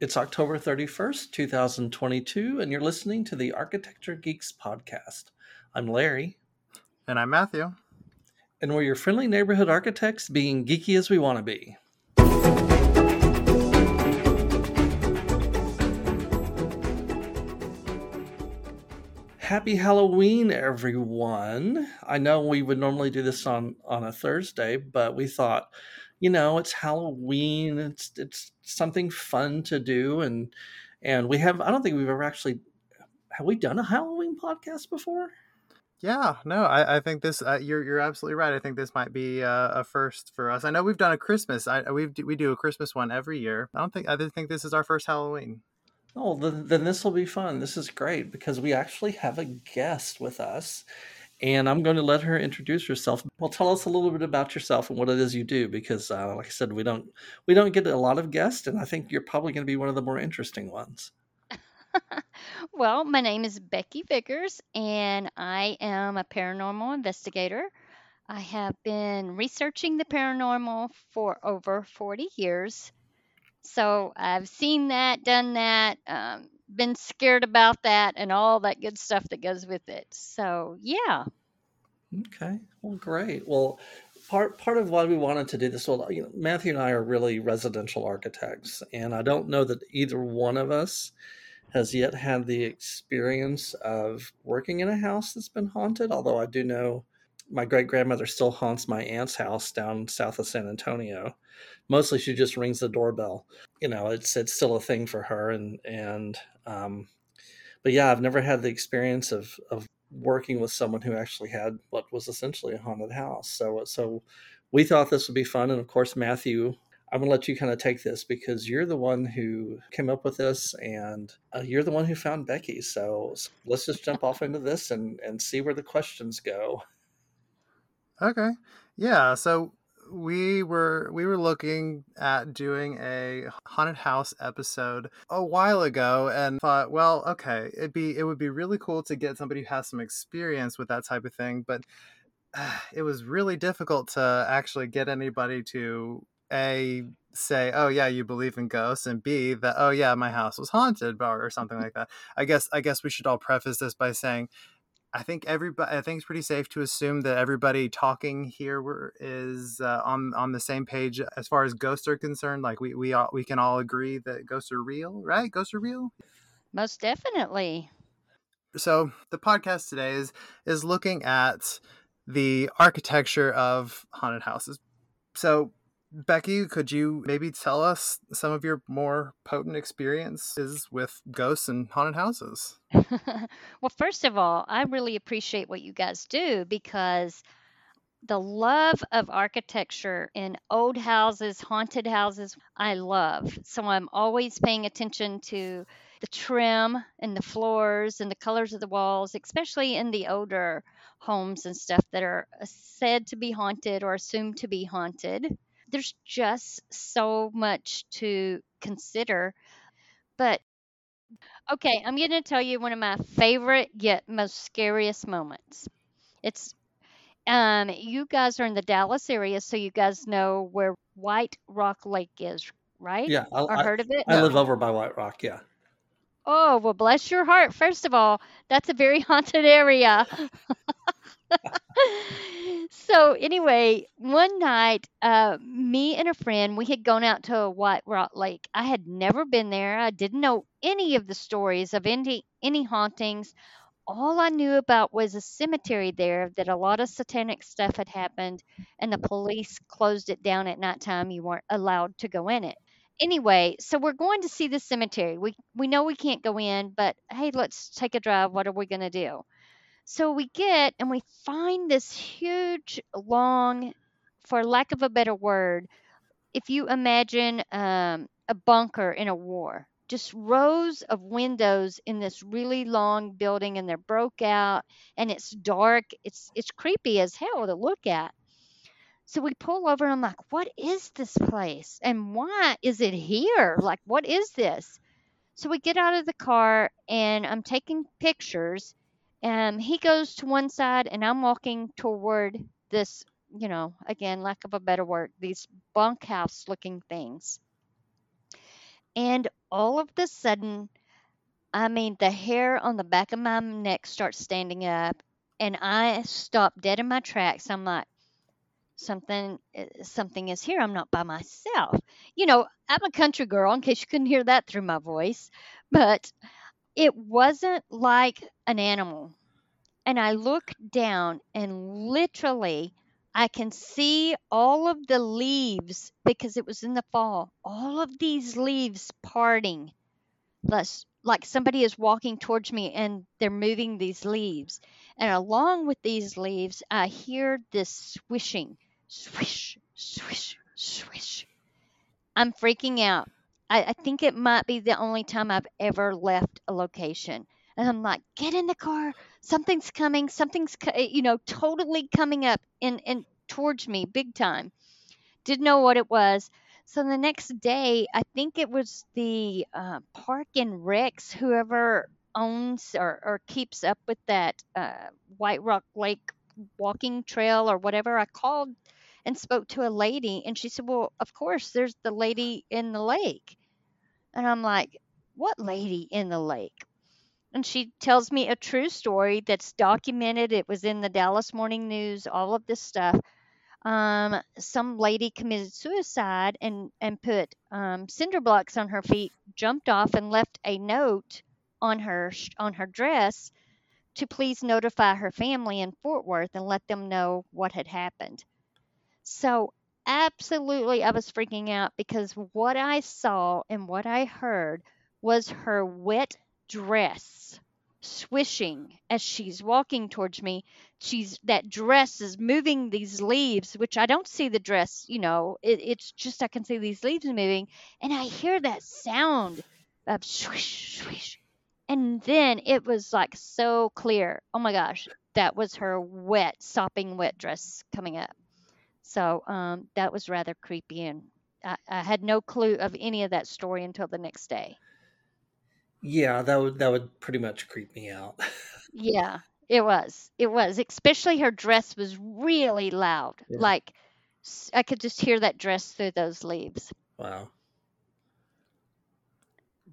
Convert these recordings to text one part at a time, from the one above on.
It's October 31st, 2022, and you're listening to the Architecture Geeks podcast. I'm Larry. And I'm Matthew. And we're your friendly neighborhood architects being geeky as we want to be. Happy Halloween, everyone. I know we would normally do this on, on a Thursday, but we thought you know, it's Halloween. It's it's something fun to do, and and we have. I don't think we've ever actually have we done a Halloween podcast before. Yeah, no, I, I think this. Uh, you're you're absolutely right. I think this might be uh, a first for us. I know we've done a Christmas. I we we do a Christmas one every year. I don't think I think this is our first Halloween. Oh, then, then this will be fun. This is great because we actually have a guest with us, and I'm going to let her introduce herself. Well, tell us a little bit about yourself and what it is you do, because, uh, like I said, we don't we don't get a lot of guests, and I think you're probably going to be one of the more interesting ones. well, my name is Becky Vickers, and I am a paranormal investigator. I have been researching the paranormal for over 40 years. So I've seen that, done that, um, been scared about that and all that good stuff that goes with it. So, yeah. Okay. Well, great. Well, part part of why we wanted to do this, well, you know, Matthew and I are really residential architects, and I don't know that either one of us has yet had the experience of working in a house that's been haunted. Although I do know my great grandmother still haunts my aunt's house down south of San Antonio. Mostly, she just rings the doorbell. You know, it's it's still a thing for her, and and um, but yeah, I've never had the experience of of working with someone who actually had what was essentially a haunted house. So so we thought this would be fun, and of course, Matthew. I'm gonna let you kind of take this because you're the one who came up with this, and uh, you're the one who found Becky. So, so let's just jump off into this and and see where the questions go. Okay. Yeah. So we were we were looking at doing a haunted house episode a while ago and thought well okay it'd be it would be really cool to get somebody who has some experience with that type of thing but uh, it was really difficult to actually get anybody to a say oh yeah you believe in ghosts and b that oh yeah my house was haunted or, or something like that i guess i guess we should all preface this by saying I think everybody. I think it's pretty safe to assume that everybody talking here is uh, on on the same page as far as ghosts are concerned. Like we we all, we can all agree that ghosts are real, right? Ghosts are real. Most definitely. So the podcast today is is looking at the architecture of haunted houses. So Becky, could you maybe tell us some of your more potent experiences with ghosts and haunted houses? well, first of all, I really appreciate what you guys do because the love of architecture in old houses, haunted houses, I love. So I'm always paying attention to the trim and the floors and the colors of the walls, especially in the older homes and stuff that are said to be haunted or assumed to be haunted there's just so much to consider. But okay, I'm going to tell you one of my favorite yet most scariest moments. It's um you guys are in the Dallas area, so you guys know where White Rock Lake is, right? Yeah, I, or heard of it? I live over by White Rock. Yeah. Oh well, bless your heart. First of all, that's a very haunted area. so anyway, one night, uh, me and a friend, we had gone out to White Rock Lake. I had never been there. I didn't know any of the stories of any any hauntings. All I knew about was a cemetery there that a lot of satanic stuff had happened, and the police closed it down at nighttime. You weren't allowed to go in it. Anyway, so we're going to see the cemetery. We we know we can't go in, but hey, let's take a drive. What are we to do? So we get and we find this huge, long, for lack of a better word, if you imagine um, a bunker in a war, just rows of windows in this really long building, and they're broke out, and it's dark. It's it's creepy as hell to look at. So we pull over, and I'm like, "What is this place? And why is it here? Like, what is this?" So we get out of the car, and I'm taking pictures um, he goes to one side, and I'm walking toward this, you know, again, lack of a better word, these bunkhouse looking things. And all of the sudden, I mean, the hair on the back of my neck starts standing up, and I stop dead in my tracks. I'm like, something eh, something is here. I'm not by myself. You know, I'm a country girl in case you couldn't hear that through my voice, but it wasn't like an animal. And I look down and literally I can see all of the leaves because it was in the fall. All of these leaves parting. Like somebody is walking towards me and they're moving these leaves. And along with these leaves, I hear this swishing swish, swish, swish. I'm freaking out. I, I think it might be the only time I've ever left a location. And I'm like, get in the car. Something's coming. Something's, eh, you know, totally coming up and, and towards me big time. Didn't know what it was. So the next day, I think it was the uh, Park and Recs, whoever owns or, or keeps up with that uh, White Rock Lake walking trail or whatever. I called and spoke to a lady, and she said, Well, of course, there's the lady in the lake. And I'm like, What lady in the lake? And she tells me a true story that's documented. It was in the Dallas Morning News, all of this stuff. Um, some lady committed suicide and, and put um, cinder blocks on her feet, jumped off, and left a note on her on her dress to please notify her family in Fort Worth and let them know what had happened. So, absolutely, I was freaking out because what I saw and what I heard was her wet dress swishing as she's walking towards me. She's that dress is moving these leaves, which I don't see the dress, you know, it, it's just I can see these leaves moving, and I hear that sound of swish, swish. And then it was like so clear. Oh my gosh, that was her wet, sopping wet dress coming up. So um, that was rather creepy, and I, I had no clue of any of that story until the next day. Yeah, that would that would pretty much creep me out. Yeah, it was. It was. Especially her dress was really loud. Yeah. Like I could just hear that dress through those leaves. Wow.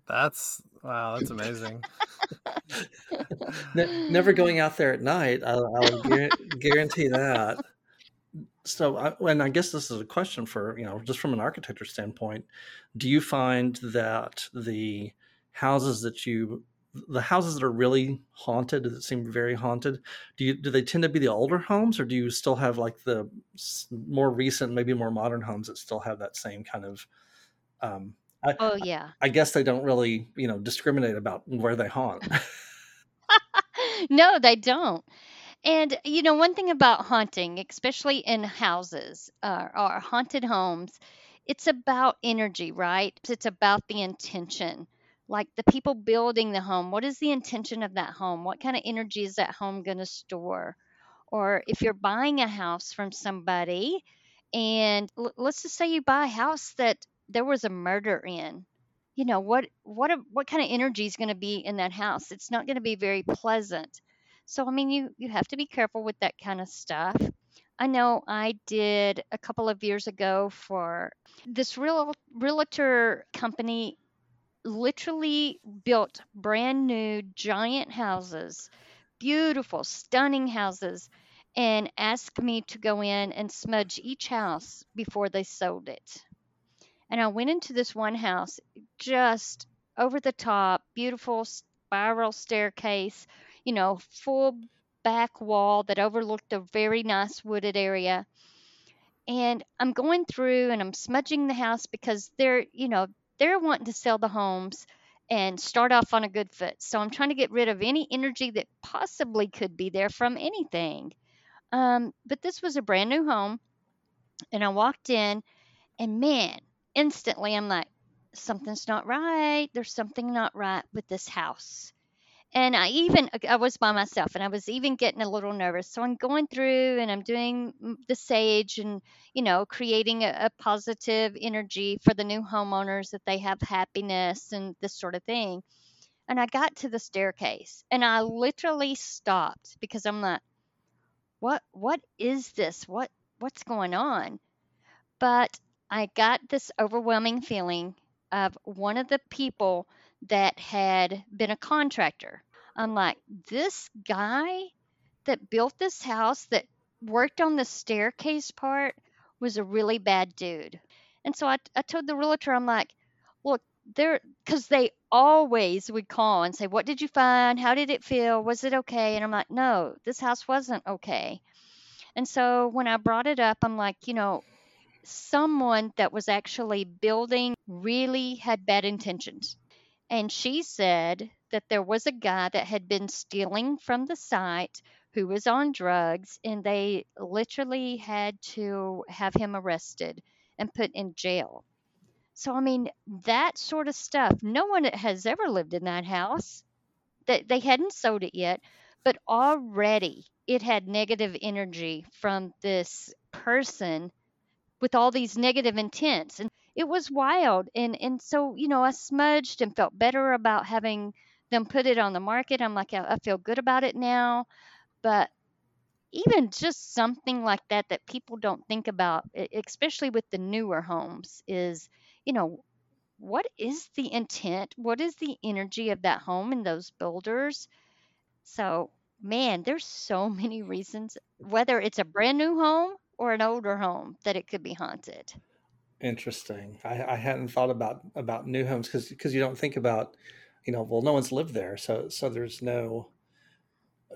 That's wow, that's amazing. Ne- never going out there at night. I'll, I'll guarantee that. So, I, and I guess this is a question for you know, just from an architecture standpoint, do you find that the houses that you, the houses that are really haunted, that seem very haunted, do you do they tend to be the older homes, or do you still have like the more recent, maybe more modern homes that still have that same kind of? Um, I, Oh yeah. I guess they don't really, you know, discriminate about where they haunt. no, they don't. And you know, one thing about haunting, especially in houses uh, or haunted homes, it's about energy, right? It's about the intention. Like the people building the home, what is the intention of that home? What kind of energy is that home going to store? Or if you're buying a house from somebody, and l- let's just say you buy a house that there was a murder in, you know what what a, what kind of energy is going to be in that house? It's not going to be very pleasant. So I mean, you you have to be careful with that kind of stuff. I know I did a couple of years ago for this real realtor company literally built brand new giant houses, beautiful, stunning houses, and asked me to go in and smudge each house before they sold it. And I went into this one house, just over the top, beautiful spiral staircase, you know, full back wall that overlooked a very nice wooded area. And I'm going through and I'm smudging the house because they're, you know, they're wanting to sell the homes and start off on a good foot. So I'm trying to get rid of any energy that possibly could be there from anything. Um, but this was a brand new home, and I walked in, and man, instantly I'm like, something's not right. There's something not right with this house. And I even I was by myself and I was even getting a little nervous. So I'm going through and I'm doing mm, the sage and you know creating a, a positive energy for the new homeowners that they have happiness and this sort of thing. And I got to the staircase and I literally stopped because I'm like, what what is this? What what's going on? But I got this overwhelming feeling of one of the people that had been a contractor. I'm like, this guy that built this house that worked on the staircase part was a really bad dude. And so I, I told the realtor, I'm like, look, there, because they always would call and say, What did you find? How did it feel? Was it okay? And I'm like, No, this house wasn't okay. And so when I brought it up, I'm like, you know, someone that was actually building really had bad intentions. And she said that there was a guy that had been stealing from the site who was on drugs, and they literally had to have him arrested and put in jail. So, I mean, that sort of stuff, no one has ever lived in that house. They, they hadn't sold it yet, but already it had negative energy from this person with all these negative intents. And it was wild. And, and so, you know, I smudged and felt better about having them put it on the market. I'm like, I, I feel good about it now. But even just something like that that people don't think about, especially with the newer homes, is, you know, what is the intent? What is the energy of that home and those builders? So, man, there's so many reasons, whether it's a brand new home or an older home, that it could be haunted. Interesting. I, I hadn't thought about about new homes because because you don't think about, you know, well, no one's lived there, so so there's no.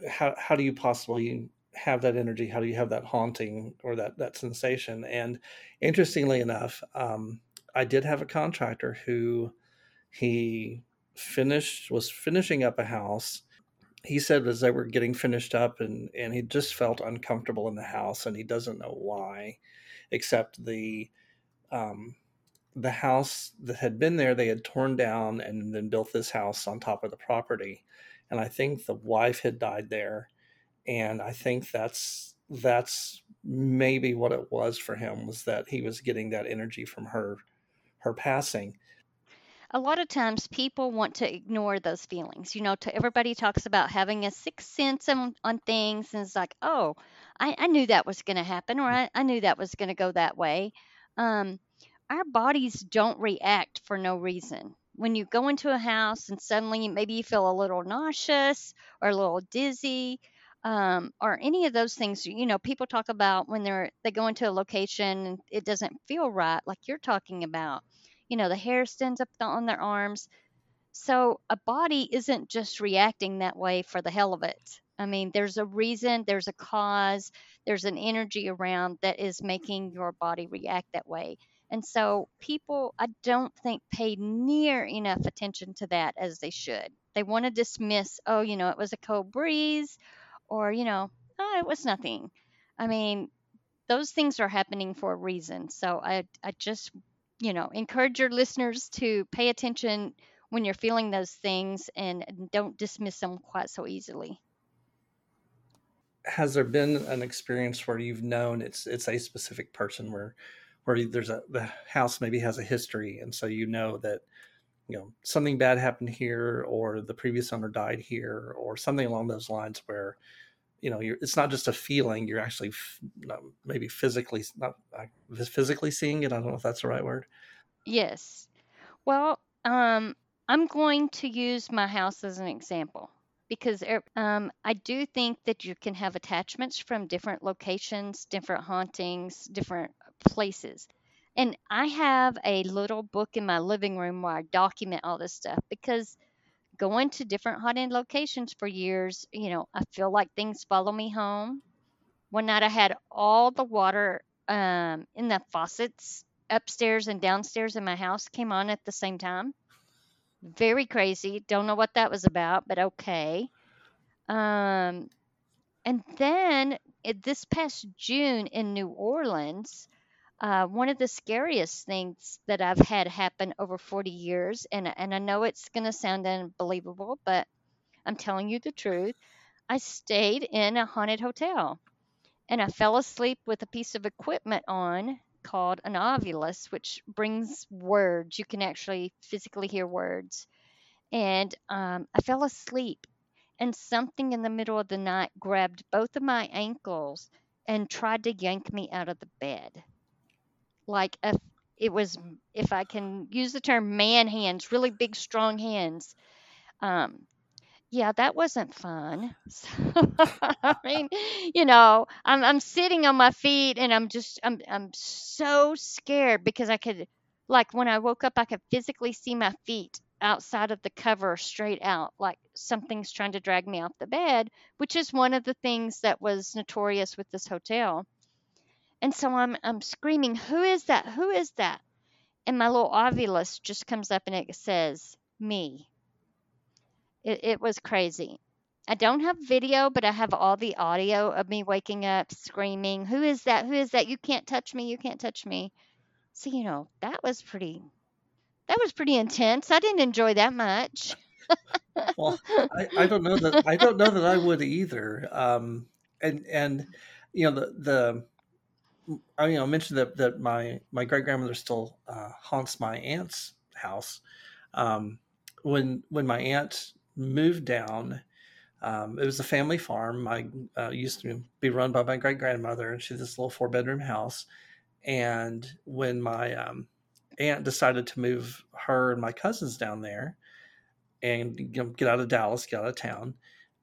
How how do you possibly have that energy? How do you have that haunting or that that sensation? And interestingly enough, um, I did have a contractor who he finished was finishing up a house he said as they were getting finished up and and he just felt uncomfortable in the house and he doesn't know why except the um the house that had been there they had torn down and then built this house on top of the property and i think the wife had died there and i think that's that's maybe what it was for him was that he was getting that energy from her her passing a lot of times people want to ignore those feelings. You know, to everybody talks about having a sixth sense on, on things, and it's like, oh, I, I knew that was going to happen, or I, I knew that was going to go that way. Um, our bodies don't react for no reason. When you go into a house and suddenly maybe you feel a little nauseous or a little dizzy, um, or any of those things, you know, people talk about when they're they go into a location and it doesn't feel right, like you're talking about you know, the hair stands up on their arms. So a body isn't just reacting that way for the hell of it. I mean, there's a reason, there's a cause, there's an energy around that is making your body react that way. And so people, I don't think, pay near enough attention to that as they should. They want to dismiss, oh, you know, it was a cold breeze, or, you know, oh, it was nothing. I mean, those things are happening for a reason. So I, I just you know, encourage your listeners to pay attention when you're feeling those things and don't dismiss them quite so easily. Has there been an experience where you've known it's it's a specific person where where there's a the house maybe has a history and so you know that you know something bad happened here or the previous owner died here or something along those lines where you know it's not just a feeling you're actually maybe physically not physically seeing it i don't know if that's the right word. Yes. Well um i'm going to use my house as an example because er, um, i do think that you can have attachments from different locations different hauntings different places and i have a little book in my living room where i document all this stuff because going to different haunted locations for years, you know, I feel like things follow me home. One night I had all the water um, in the faucets upstairs and downstairs in my house came on at the same time. Very crazy. Don't know what that was about, but okay. Um, and then it, this past June in New Orleans, uh, one of the scariest things that I've had happen over 40 years, and, and I know it's going to sound unbelievable, but I'm telling you the truth. I stayed in a haunted hotel and I fell asleep with a piece of equipment on called an ovilus, which brings words. You can actually physically hear words. And um, I fell asleep, and something in the middle of the night grabbed both of my ankles and tried to yank me out of the bed like a it was, if I can use the term, man hands, really big, strong hands. Um, yeah, that wasn't fun. So, I mean, you know, I'm I'm sitting on my feet and I'm just I'm I'm so scared because I could like when I woke up I could physically see my feet outside of the cover straight out like something's trying to drag me off the bed, which is one of the things that was notorious with this hotel. And so I'm I'm screaming, "Who is that? Who is that?" And my little ovilus just comes up and it says, "Me." It, it was crazy. I don't have video, but I have all the audio of me waking up, screaming, Who is that? Who is that? You can't touch me. You can't touch me. So, you know, that was pretty, that was pretty intense. I didn't enjoy that much. well, I, I don't know that I don't know that I would either. Um, and and you know the the I you know mentioned that that my my great grandmother still uh, haunts my aunt's house. Um, when when my aunt moved down. Um, it was a family farm. I uh, used to be run by my great grandmother, and she had this little four bedroom house. And when my um, aunt decided to move her and my cousins down there and you know, get out of Dallas, get out of town,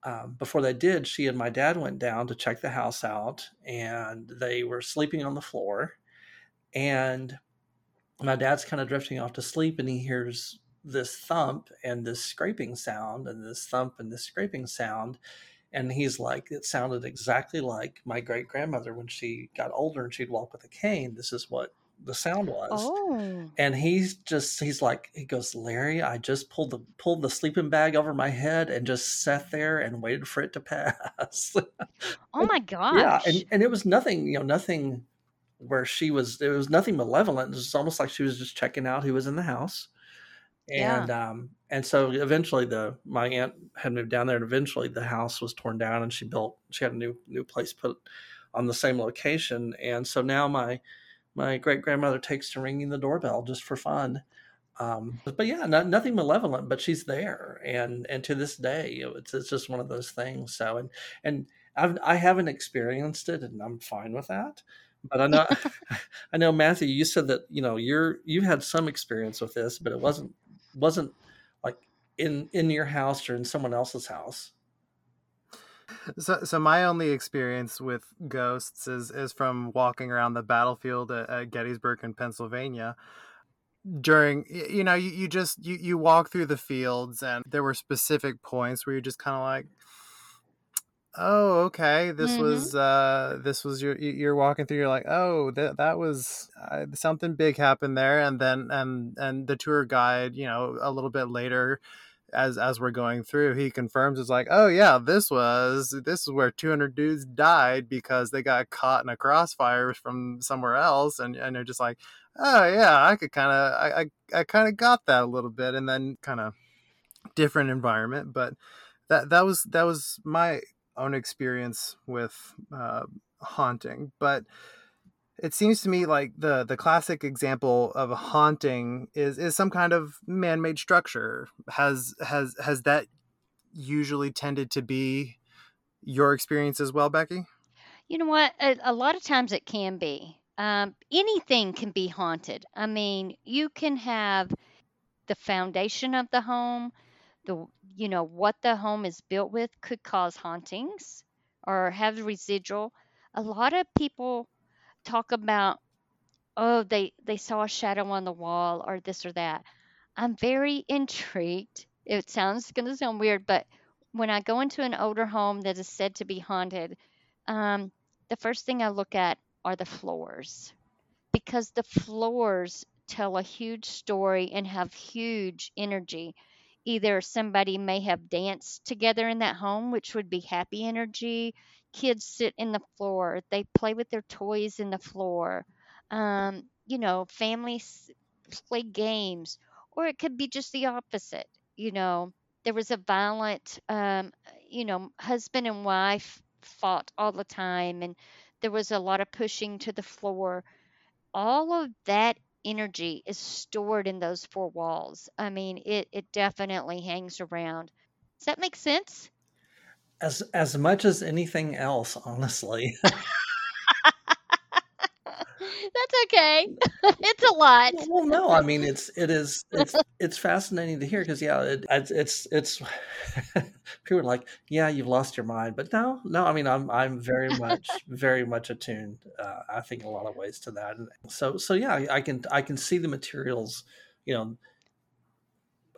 um, before they did, she and my dad went down to check the house out, and they were sleeping on the floor. And my dad's kind of drifting off to sleep, and he hears this thump and this scraping sound and this thump and this scraping sound and he's like it sounded exactly like my great grandmother when she got older and she'd walk with a cane. This is what the sound was. Oh. and he's just he's like he goes larry i just pulled the pulled the sleeping bag over my head and just sat there and waited for it to pass. Oh my gosh yeah and, and it was nothing you know nothing where she was there was nothing malevolent. It was almost like she was just checking out who was in the house and yeah. um and so eventually the my aunt had moved down there and eventually the house was torn down and she built she had a new new place put on the same location. And so now my my great grandmother takes to ringing the doorbell just for fun. Um, but, but yeah not, nothing malevolent but she's there. And and to this day it's, it's just one of those things. So and and I've, I haven't experienced it and I'm fine with that. But I know I know Matthew you said that you know you're you had some experience with this but it wasn't wasn't like in in your house or in someone else's house. So, so my only experience with ghosts is is from walking around the battlefield at, at Gettysburg in Pennsylvania. During you know you, you just you you walk through the fields and there were specific points where you're just kind of like oh okay this mm-hmm. was uh this was your you're walking through you're like oh that that was uh, something big happened there and then and and the tour guide you know a little bit later as as we're going through he confirms it's like oh yeah this was this is where 200 dudes died because they got caught in a crossfire from somewhere else and and they're just like oh yeah i could kind of i i, I kind of got that a little bit and then kind of different environment but that that was that was my own experience with uh, haunting, but it seems to me like the the classic example of a haunting is is some kind of man-made structure. Has has has that usually tended to be your experience as well, Becky? You know what? A, a lot of times it can be. Um, anything can be haunted. I mean, you can have the foundation of the home the you know what the home is built with could cause hauntings or have residual. A lot of people talk about oh they they saw a shadow on the wall or this or that. I'm very intrigued. It sounds going to sound weird but when i go into an older home that is said to be haunted um, the first thing i look at are the floors because the floors tell a huge story and have huge energy either somebody may have danced together in that home, which would be happy energy. Kids sit in the floor, they play with their toys in the floor. Um, you know, families play games, or it could be just the opposite. You know, there was a violent, um, you know, husband and wife fought all the time, and there was a lot of pushing to the floor. All of that energy is stored in those four walls. I mean, it it definitely hangs around. Does that make sense? As as much as anything else, honestly. Okay. it's a lot. Well, no, I mean it's it is it's it's fascinating to hear because yeah, it, it's it's people are like, yeah, you've lost your mind, but no, no, I mean I'm I'm very much very much attuned. Uh, I think in a lot of ways to that, and so so yeah, I, I can I can see the materials, you know,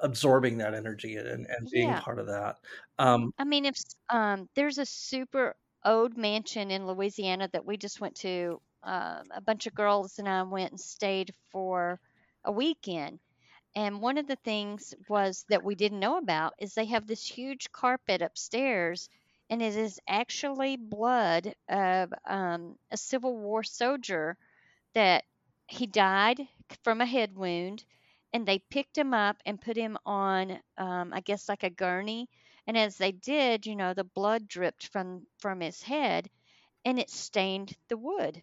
absorbing that energy and, and being Yeah. part of that. Um, I mean, if um, there's a super old mansion in Louisiana that we just went to, um, a bunch of girls and I went and stayed for a weekend. And one of the things was that we didn't know about is they have this huge carpet upstairs, and it is actually blood of um, a Civil War soldier that he died from a head wound, and they picked him up and put him on, um, I guess, like a gurney. And as they did, you know, the blood dripped from from his head, and it stained the wood.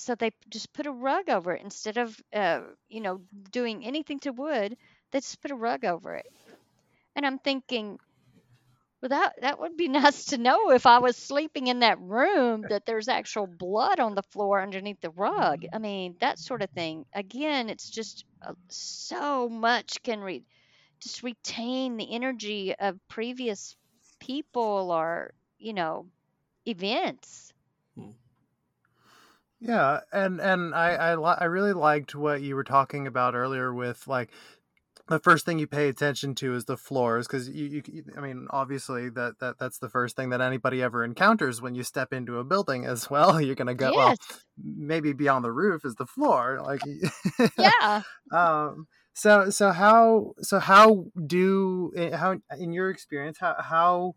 So they just put a rug over it instead of, uh, you know, doing anything to wood. They just put a rug over it. And I'm thinking, well, that that would be nice to know if I was sleeping in that room that there's actual blood on the floor underneath the rug. I mean, that sort of thing. Again, it's just uh, so much can re- just retain the energy of previous people or, you know, events. Yeah, and and I I, li- I really liked what you were talking about earlier with like the first thing you pay attention to is the floors because you, you I mean obviously that that that's the first thing that anybody ever encounters when you step into a building as well. You're gonna go well maybe beyond the roof is the floor like Yeah. um so so how so how do eh, how in your experience how how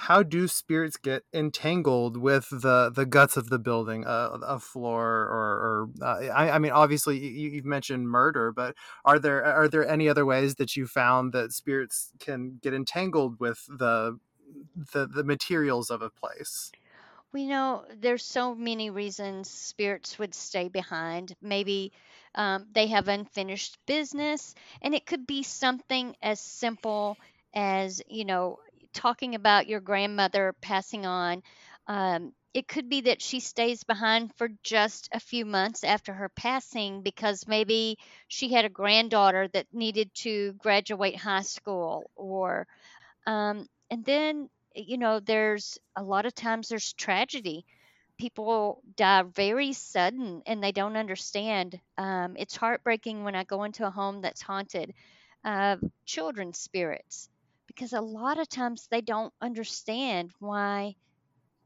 how do spirits get entangled with the the guts of the building uh, a floor or, or uh, I, I mean obviously you, you've mentioned murder but are there are there any other ways that you found that spirits can get entangled with the the, the materials of a place We know there's so many reasons spirits would stay behind. Maybe um, they have unfinished business, and it could be something as simple as, you know, talking about your grandmother passing on. Um, it could be that she stays behind for just a few months after her passing because maybe she had a granddaughter that needed to graduate high school or um, and then, you know, there's a lot of times there's tragedy. People die very sudden and they don't understand. Um, it's heartbreaking when I go into a home that's haunted of children's spirits because a lot of times they don't understand why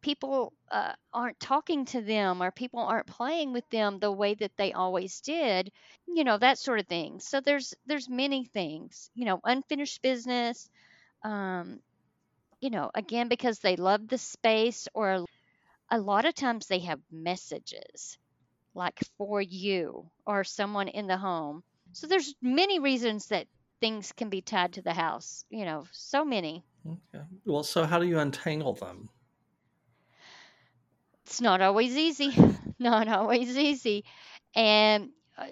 people uh, aren't talking to them or people aren't playing with them the way that they always did you know that sort of thing so there's there's many things you know unfinished business um, you know, again, because they love the space, or a a lot of times they have messages like for you or someone in the home. So there's many reasons that things can be tied to the house, you know, so many. okay. Well, so how do you untangle them? It's not always easy. not always easy. And uh,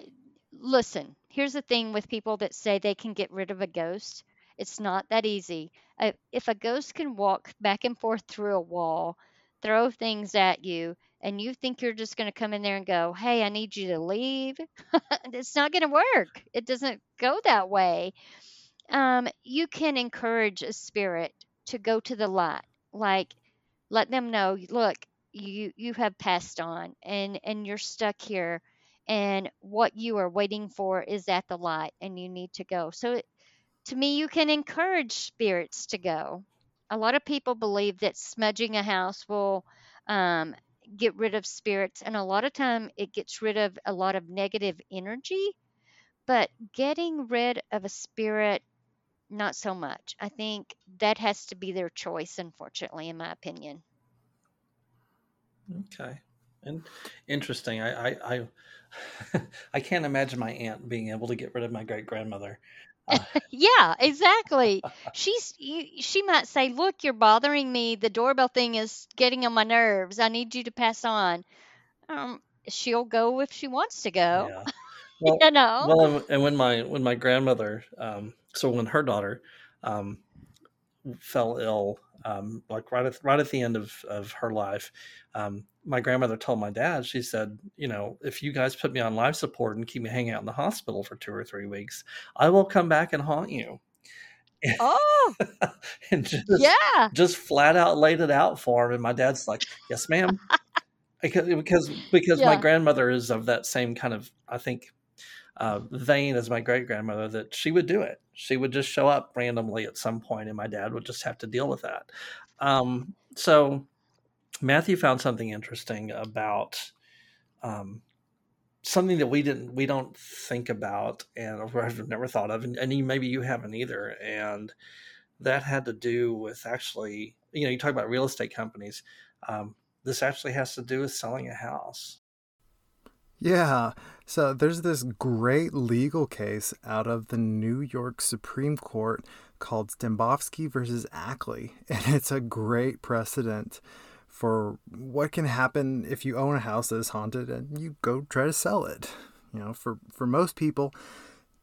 listen, here's the thing with people that say they can get rid of a ghost. It's not that easy. Uh, if a ghost can walk back and forth through a wall, throw things at you, and you think you're just going to come in there and go, "Hey, I need you to leave," it's not going to work. It doesn't go that way. Um, you can encourage a spirit to go to the light, like let them know, look, you you have passed on, and and you're stuck here, and what you are waiting for is at the light, and you need to go. So to me, you can encourage spirits to go. A lot of people believe that smudging a house will um, get rid of spirits, and a lot of time it gets rid of a lot of negative energy. But getting rid of a spirit, not so much. I think that has to be their choice, unfortunately, in my opinion. Okay. And interesting. I I I, I can't imagine my aunt being able to get rid of my great grandmother. Uh, Yeah, exactly. She's you, she might say, "Look, you're bothering me. The doorbell thing is getting on my nerves. I need you to pass on." Um, she'll go if she wants to go. yeah. Well, You know. well, and- and when my when my grandmother, um, so when her daughter, um, fell ill um, like right at right at the end of of her life. Um, my grandmother told my dad, she said, you know, if you guys put me on life support and keep me hanging out in the hospital for two or three weeks, I will come back and haunt you. Oh, and just, yeah. just flat out laid it out for him. And my dad's like, yes, ma'am. because because, because my grandmother is of that same kind of, I think, uh, vein as my great grandmother that she would do it. She would just show up randomly at some point, and my dad would just have to deal with that. Um, so Matthew found something interesting about um, something that we didn't we don't think about and I've never thought of, and, and maybe you haven't either. And that had to do with actually, you know, you talk about real estate companies. Um, this actually has to do with selling a house. Yeah. So there's this great legal case out of the New York Supreme Court called Stambovsky versus Ackley. And it's a great precedent for what can happen if you own a house that is haunted and you go try to sell it. You know, for, for most people,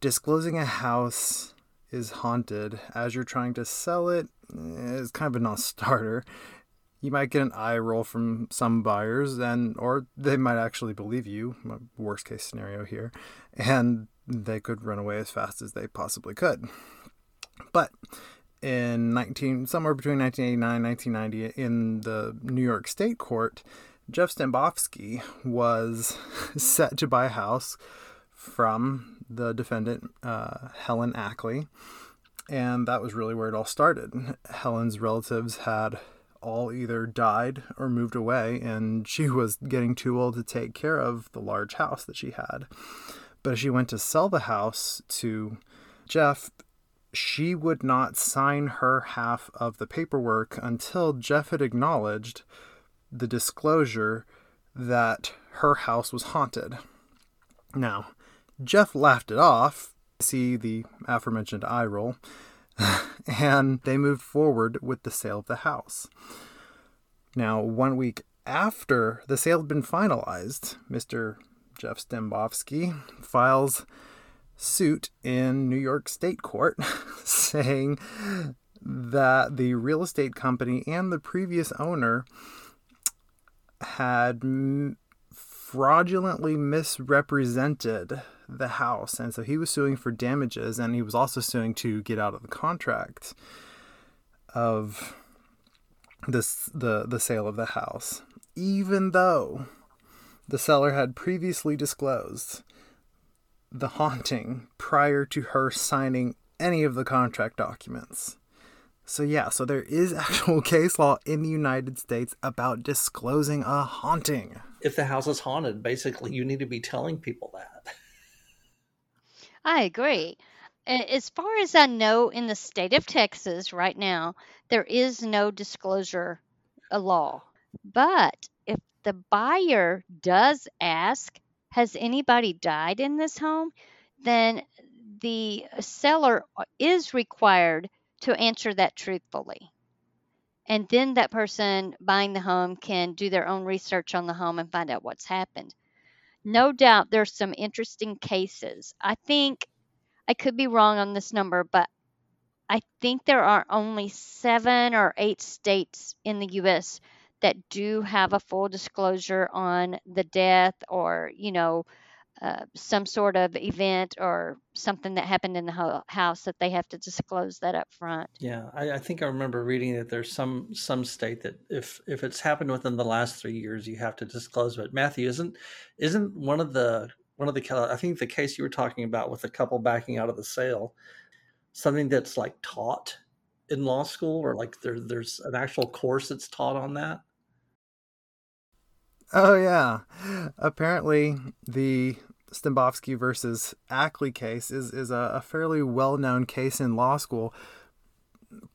disclosing a house is haunted as you're trying to sell it eh, is kind of a non starter you might get an eye roll from some buyers and or they might actually believe you worst case scenario here and they could run away as fast as they possibly could. But in 19 somewhere between 1989 and 1990 in the New York State Court Jeff Stambovsky was set to buy a house from the defendant uh, Helen Ackley and that was really where it all started. Helen's relatives had all either died or moved away, and she was getting too old to take care of the large house that she had. But as she went to sell the house to Jeff, she would not sign her half of the paperwork until Jeff had acknowledged the disclosure that her house was haunted. Now, Jeff laughed it off, see the aforementioned eye roll, and they moved forward with the sale of the house. Now, one week after the sale had been finalized, Mr. Jeff Stambovsky files suit in New York State Court saying that the real estate company and the previous owner had fraudulently misrepresented the house and so he was suing for damages and he was also suing to get out of the contract of this the the sale of the house even though the seller had previously disclosed the haunting prior to her signing any of the contract documents so yeah so there is actual case law in the United States about disclosing a haunting If the house is haunted, basically, you need to be telling people that. I agree. As far as I know, in the state of Texas right now, there is no disclosure law. But if the buyer does ask, has anybody died in this home? Then the seller uh, is required to answer that truthfully. And then that person buying the home can do their own research on the home and find out what's happened. No doubt there's some interesting cases. I think I could be wrong on this number, but I think there are only seven or eight states in the US that do have a full disclosure on the death or, you know, uh, some sort of event or something that happened in the ho- house that they have to disclose that up front. Yeah, I, I think I remember reading that there's some some state that if if it's happened within the last three years, you have to disclose it. Matthew, isn't isn't one of the one of the I think the case you were talking about with the couple backing out of the sale something that's like taught in law school or like there there's an actual course that's taught on that. Oh yeah. Apparently the Stambovsky versus Ackley case is, is a, a fairly well known case in law school,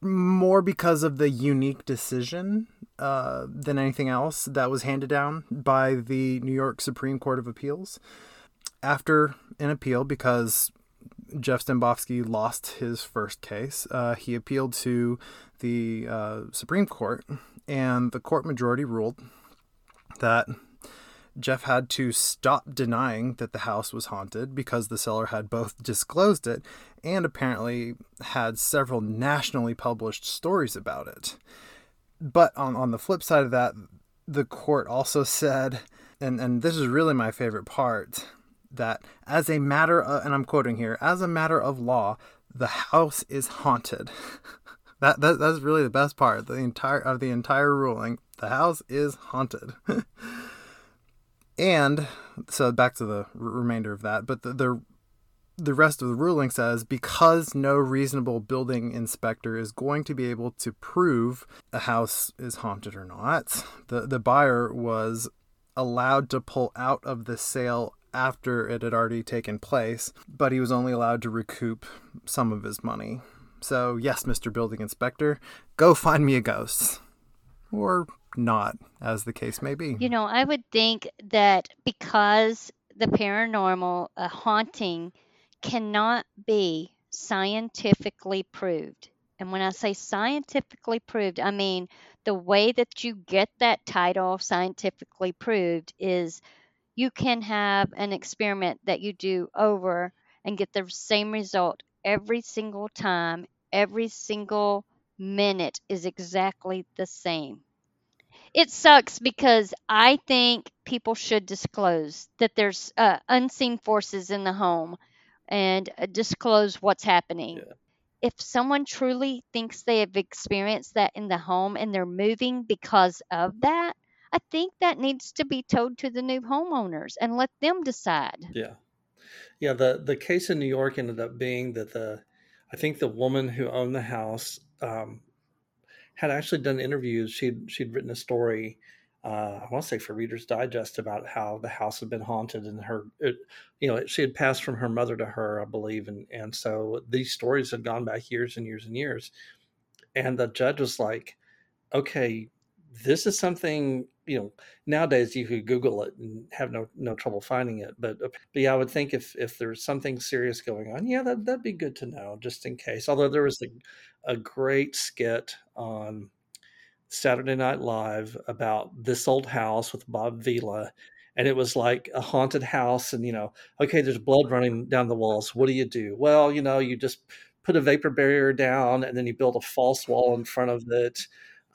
more because of the unique decision uh, than anything else that was handed down by the New York Supreme Court of Appeals. After an appeal, because Jeff Stambovsky lost his first case, uh, he appealed to the uh, Supreme Court, and the court majority ruled that Jeff had to stop denying that the house was haunted because the seller had both disclosed it and apparently had several nationally published stories about it. but on, on the flip side of that, the court also said, and, and this is really my favorite part, that as a matter of, and I'm quoting here, as a matter of law, the house is haunted. that, that that's really the best part. The entire of the entire ruling, the house is haunted. and so back to the remainder of that, but the, the the rest of the ruling says because no reasonable building inspector is going to be able to prove a house is haunted or not, the, the buyer was allowed to pull out of the sale after it had already taken place, but he was only allowed to recoup some of his money. So, yes, Mr. Building Inspector, go find me a ghost. Or not, as the case may be. You know, I would think that because the paranormal, a haunting, cannot be scientifically proved. And when I say scientifically proved, I mean the way that you get that title scientifically proved is you can have an experiment that you do over and get the same result every single time, every single minute is exactly the same. It sucks because I think people should disclose that there's uh, unseen forces in the home and uh, disclose what's happening. Yeah. If someone truly thinks they have experienced that in the home and they're moving because of that, I think that needs to be told to the new homeowners and let them decide. Yeah. Yeah, the the case in New York ended up being that the I think the woman who owned the house um, had actually done interviews. She'd she'd written a story uh, I want to say for Reader's Digest about how the house had been haunted and her, it, you know, she had passed from her mother to her, I believe, and and so these stories had gone back years and years and years, and the judge was like, okay, this is something you know nowadays you could google it and have no no trouble finding it but but yeah i would think if if there's something serious going on yeah that, that'd be good to know just in case although there was a, a great skit on Saturday Night Live about this old house with Bob Vila. And it was like a haunted house. And, you know, okay, there's blood running down the walls. What do you do? Well, you know, you just put a vapor barrier down and then you build a false wall in front of it.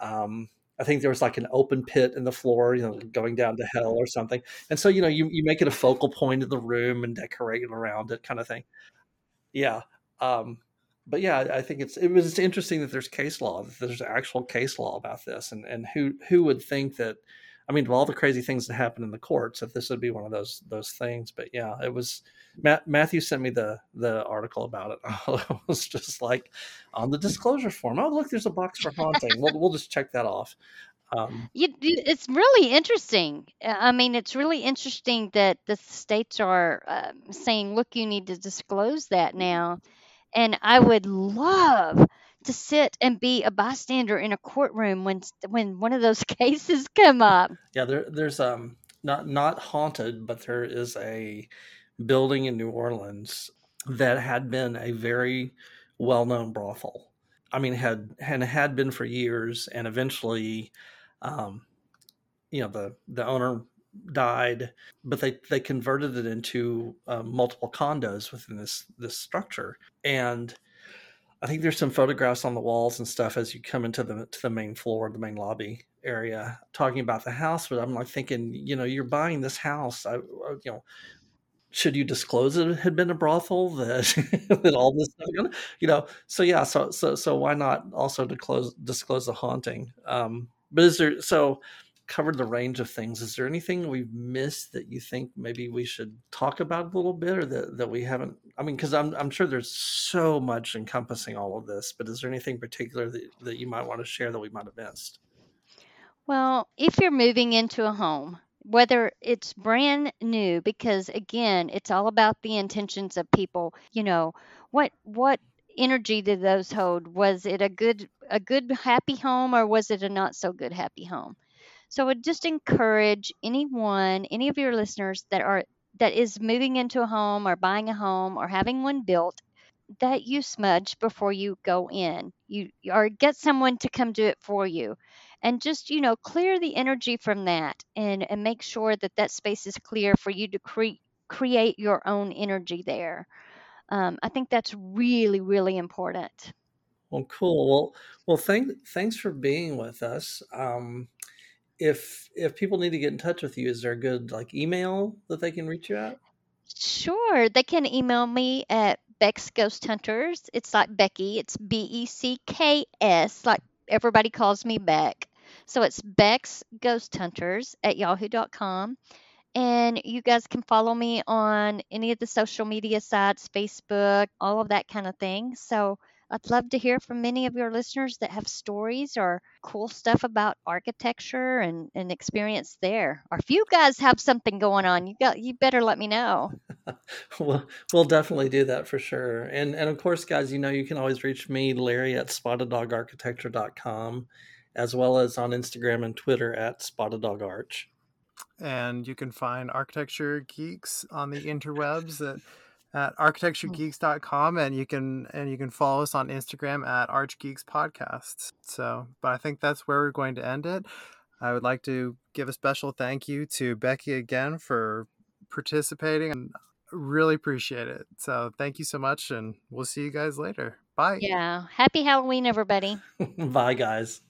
Um, I think there was like an open pit in the floor, you know, going down to hell or something. And so, you know, you, you make it a focal point of the room and decorate around it kind of thing. Yeah. Um, but yeah, I think it's it was interesting that there's case law, that there's actual case law about this, and and who who would think that? I mean, all the crazy things that happen in the courts, if this would be one of those those things. But yeah, it was. Matt, Matthew sent me the the article about it. I was just like on the disclosure form. Oh, look, there's a box for haunting. we'll we'll just check that off. Um, You, it's really interesting. Uh, I mean, it's really interesting that the states are um saying, look, you need to disclose that now. And I would love to sit and be a bystander in a courtroom when when one of those cases come up. yeah, there there's um not not haunted, but there is a building in New Orleans that had been a very well known brothel. I mean, had and had been for years, and eventually, um, you know, the the owner died, but they they converted it into uh, multiple condos within this this structure, and I think there's some photographs on the walls and stuff as you come into the to the main floor, the main lobby area, talking about the house. But I'm like thinking, you know, you're buying this house. I, I- you know, should you disclose it had been a brothel that that all this stuff, you know? So yeah, so so so why not also disclose disclose the haunting? Um, but is there so? Covered the range of things. Is there anything we've missed that you think maybe we should talk about a little bit, or that, that we haven't? I mean, because I'm I'm sure there's so much encompassing all of this, but is there anything particular that, that you might want to share that we might have missed? Well, if you're moving into a home, whether it's brand new, because again, it's all about the intentions of people. You know, what what energy did those hold? Was it a good a good happy home or was it a not so good happy home? So I would just encourage anyone, any of your listeners that are that is moving into a home or buying a home or having one built that you smudge before you go in. You or get someone to come do it for you. And just, you know, clear the energy from that and and make sure that that space is clear for you to create create your own energy there. Um, I think that's really, really important. Well, cool. Well, well, thank, thanks for being with us. Um, if if people need to get in touch with you, is there a good like email that they can reach you at? Sure, they can email me at Beck's Ghost Hunters. It's like Becky. It's B E C K S, like everybody calls me Beck. So it's Beck's Ghost Hunters at yahoo.com. And you guys can follow me on any of the social media sites, Facebook, all of that kind of thing. So I'd love to hear from many of your listeners that have stories or cool stuff about architecture and, and experience there. Or if you guys have something going on, you got you better let me know. we'll, we'll definitely do that for sure. And and of course, guys, you know you can always reach me, Larry at spotteddogarchitecture.com, as well as on Instagram and Twitter at spotteddogarch. And you can find architecture geeks on the interwebs at at architecturegeeks.com hmm. and you can and you can follow us on Instagram at archgeeks podcasts. So, but I think that's where we're going to end it. I would like to give a special thank you to Becky again for participating and really appreciate it. So, thank you so much and we'll see you guys later. Bye. Yeah. Happy Halloween everybody. Bye guys.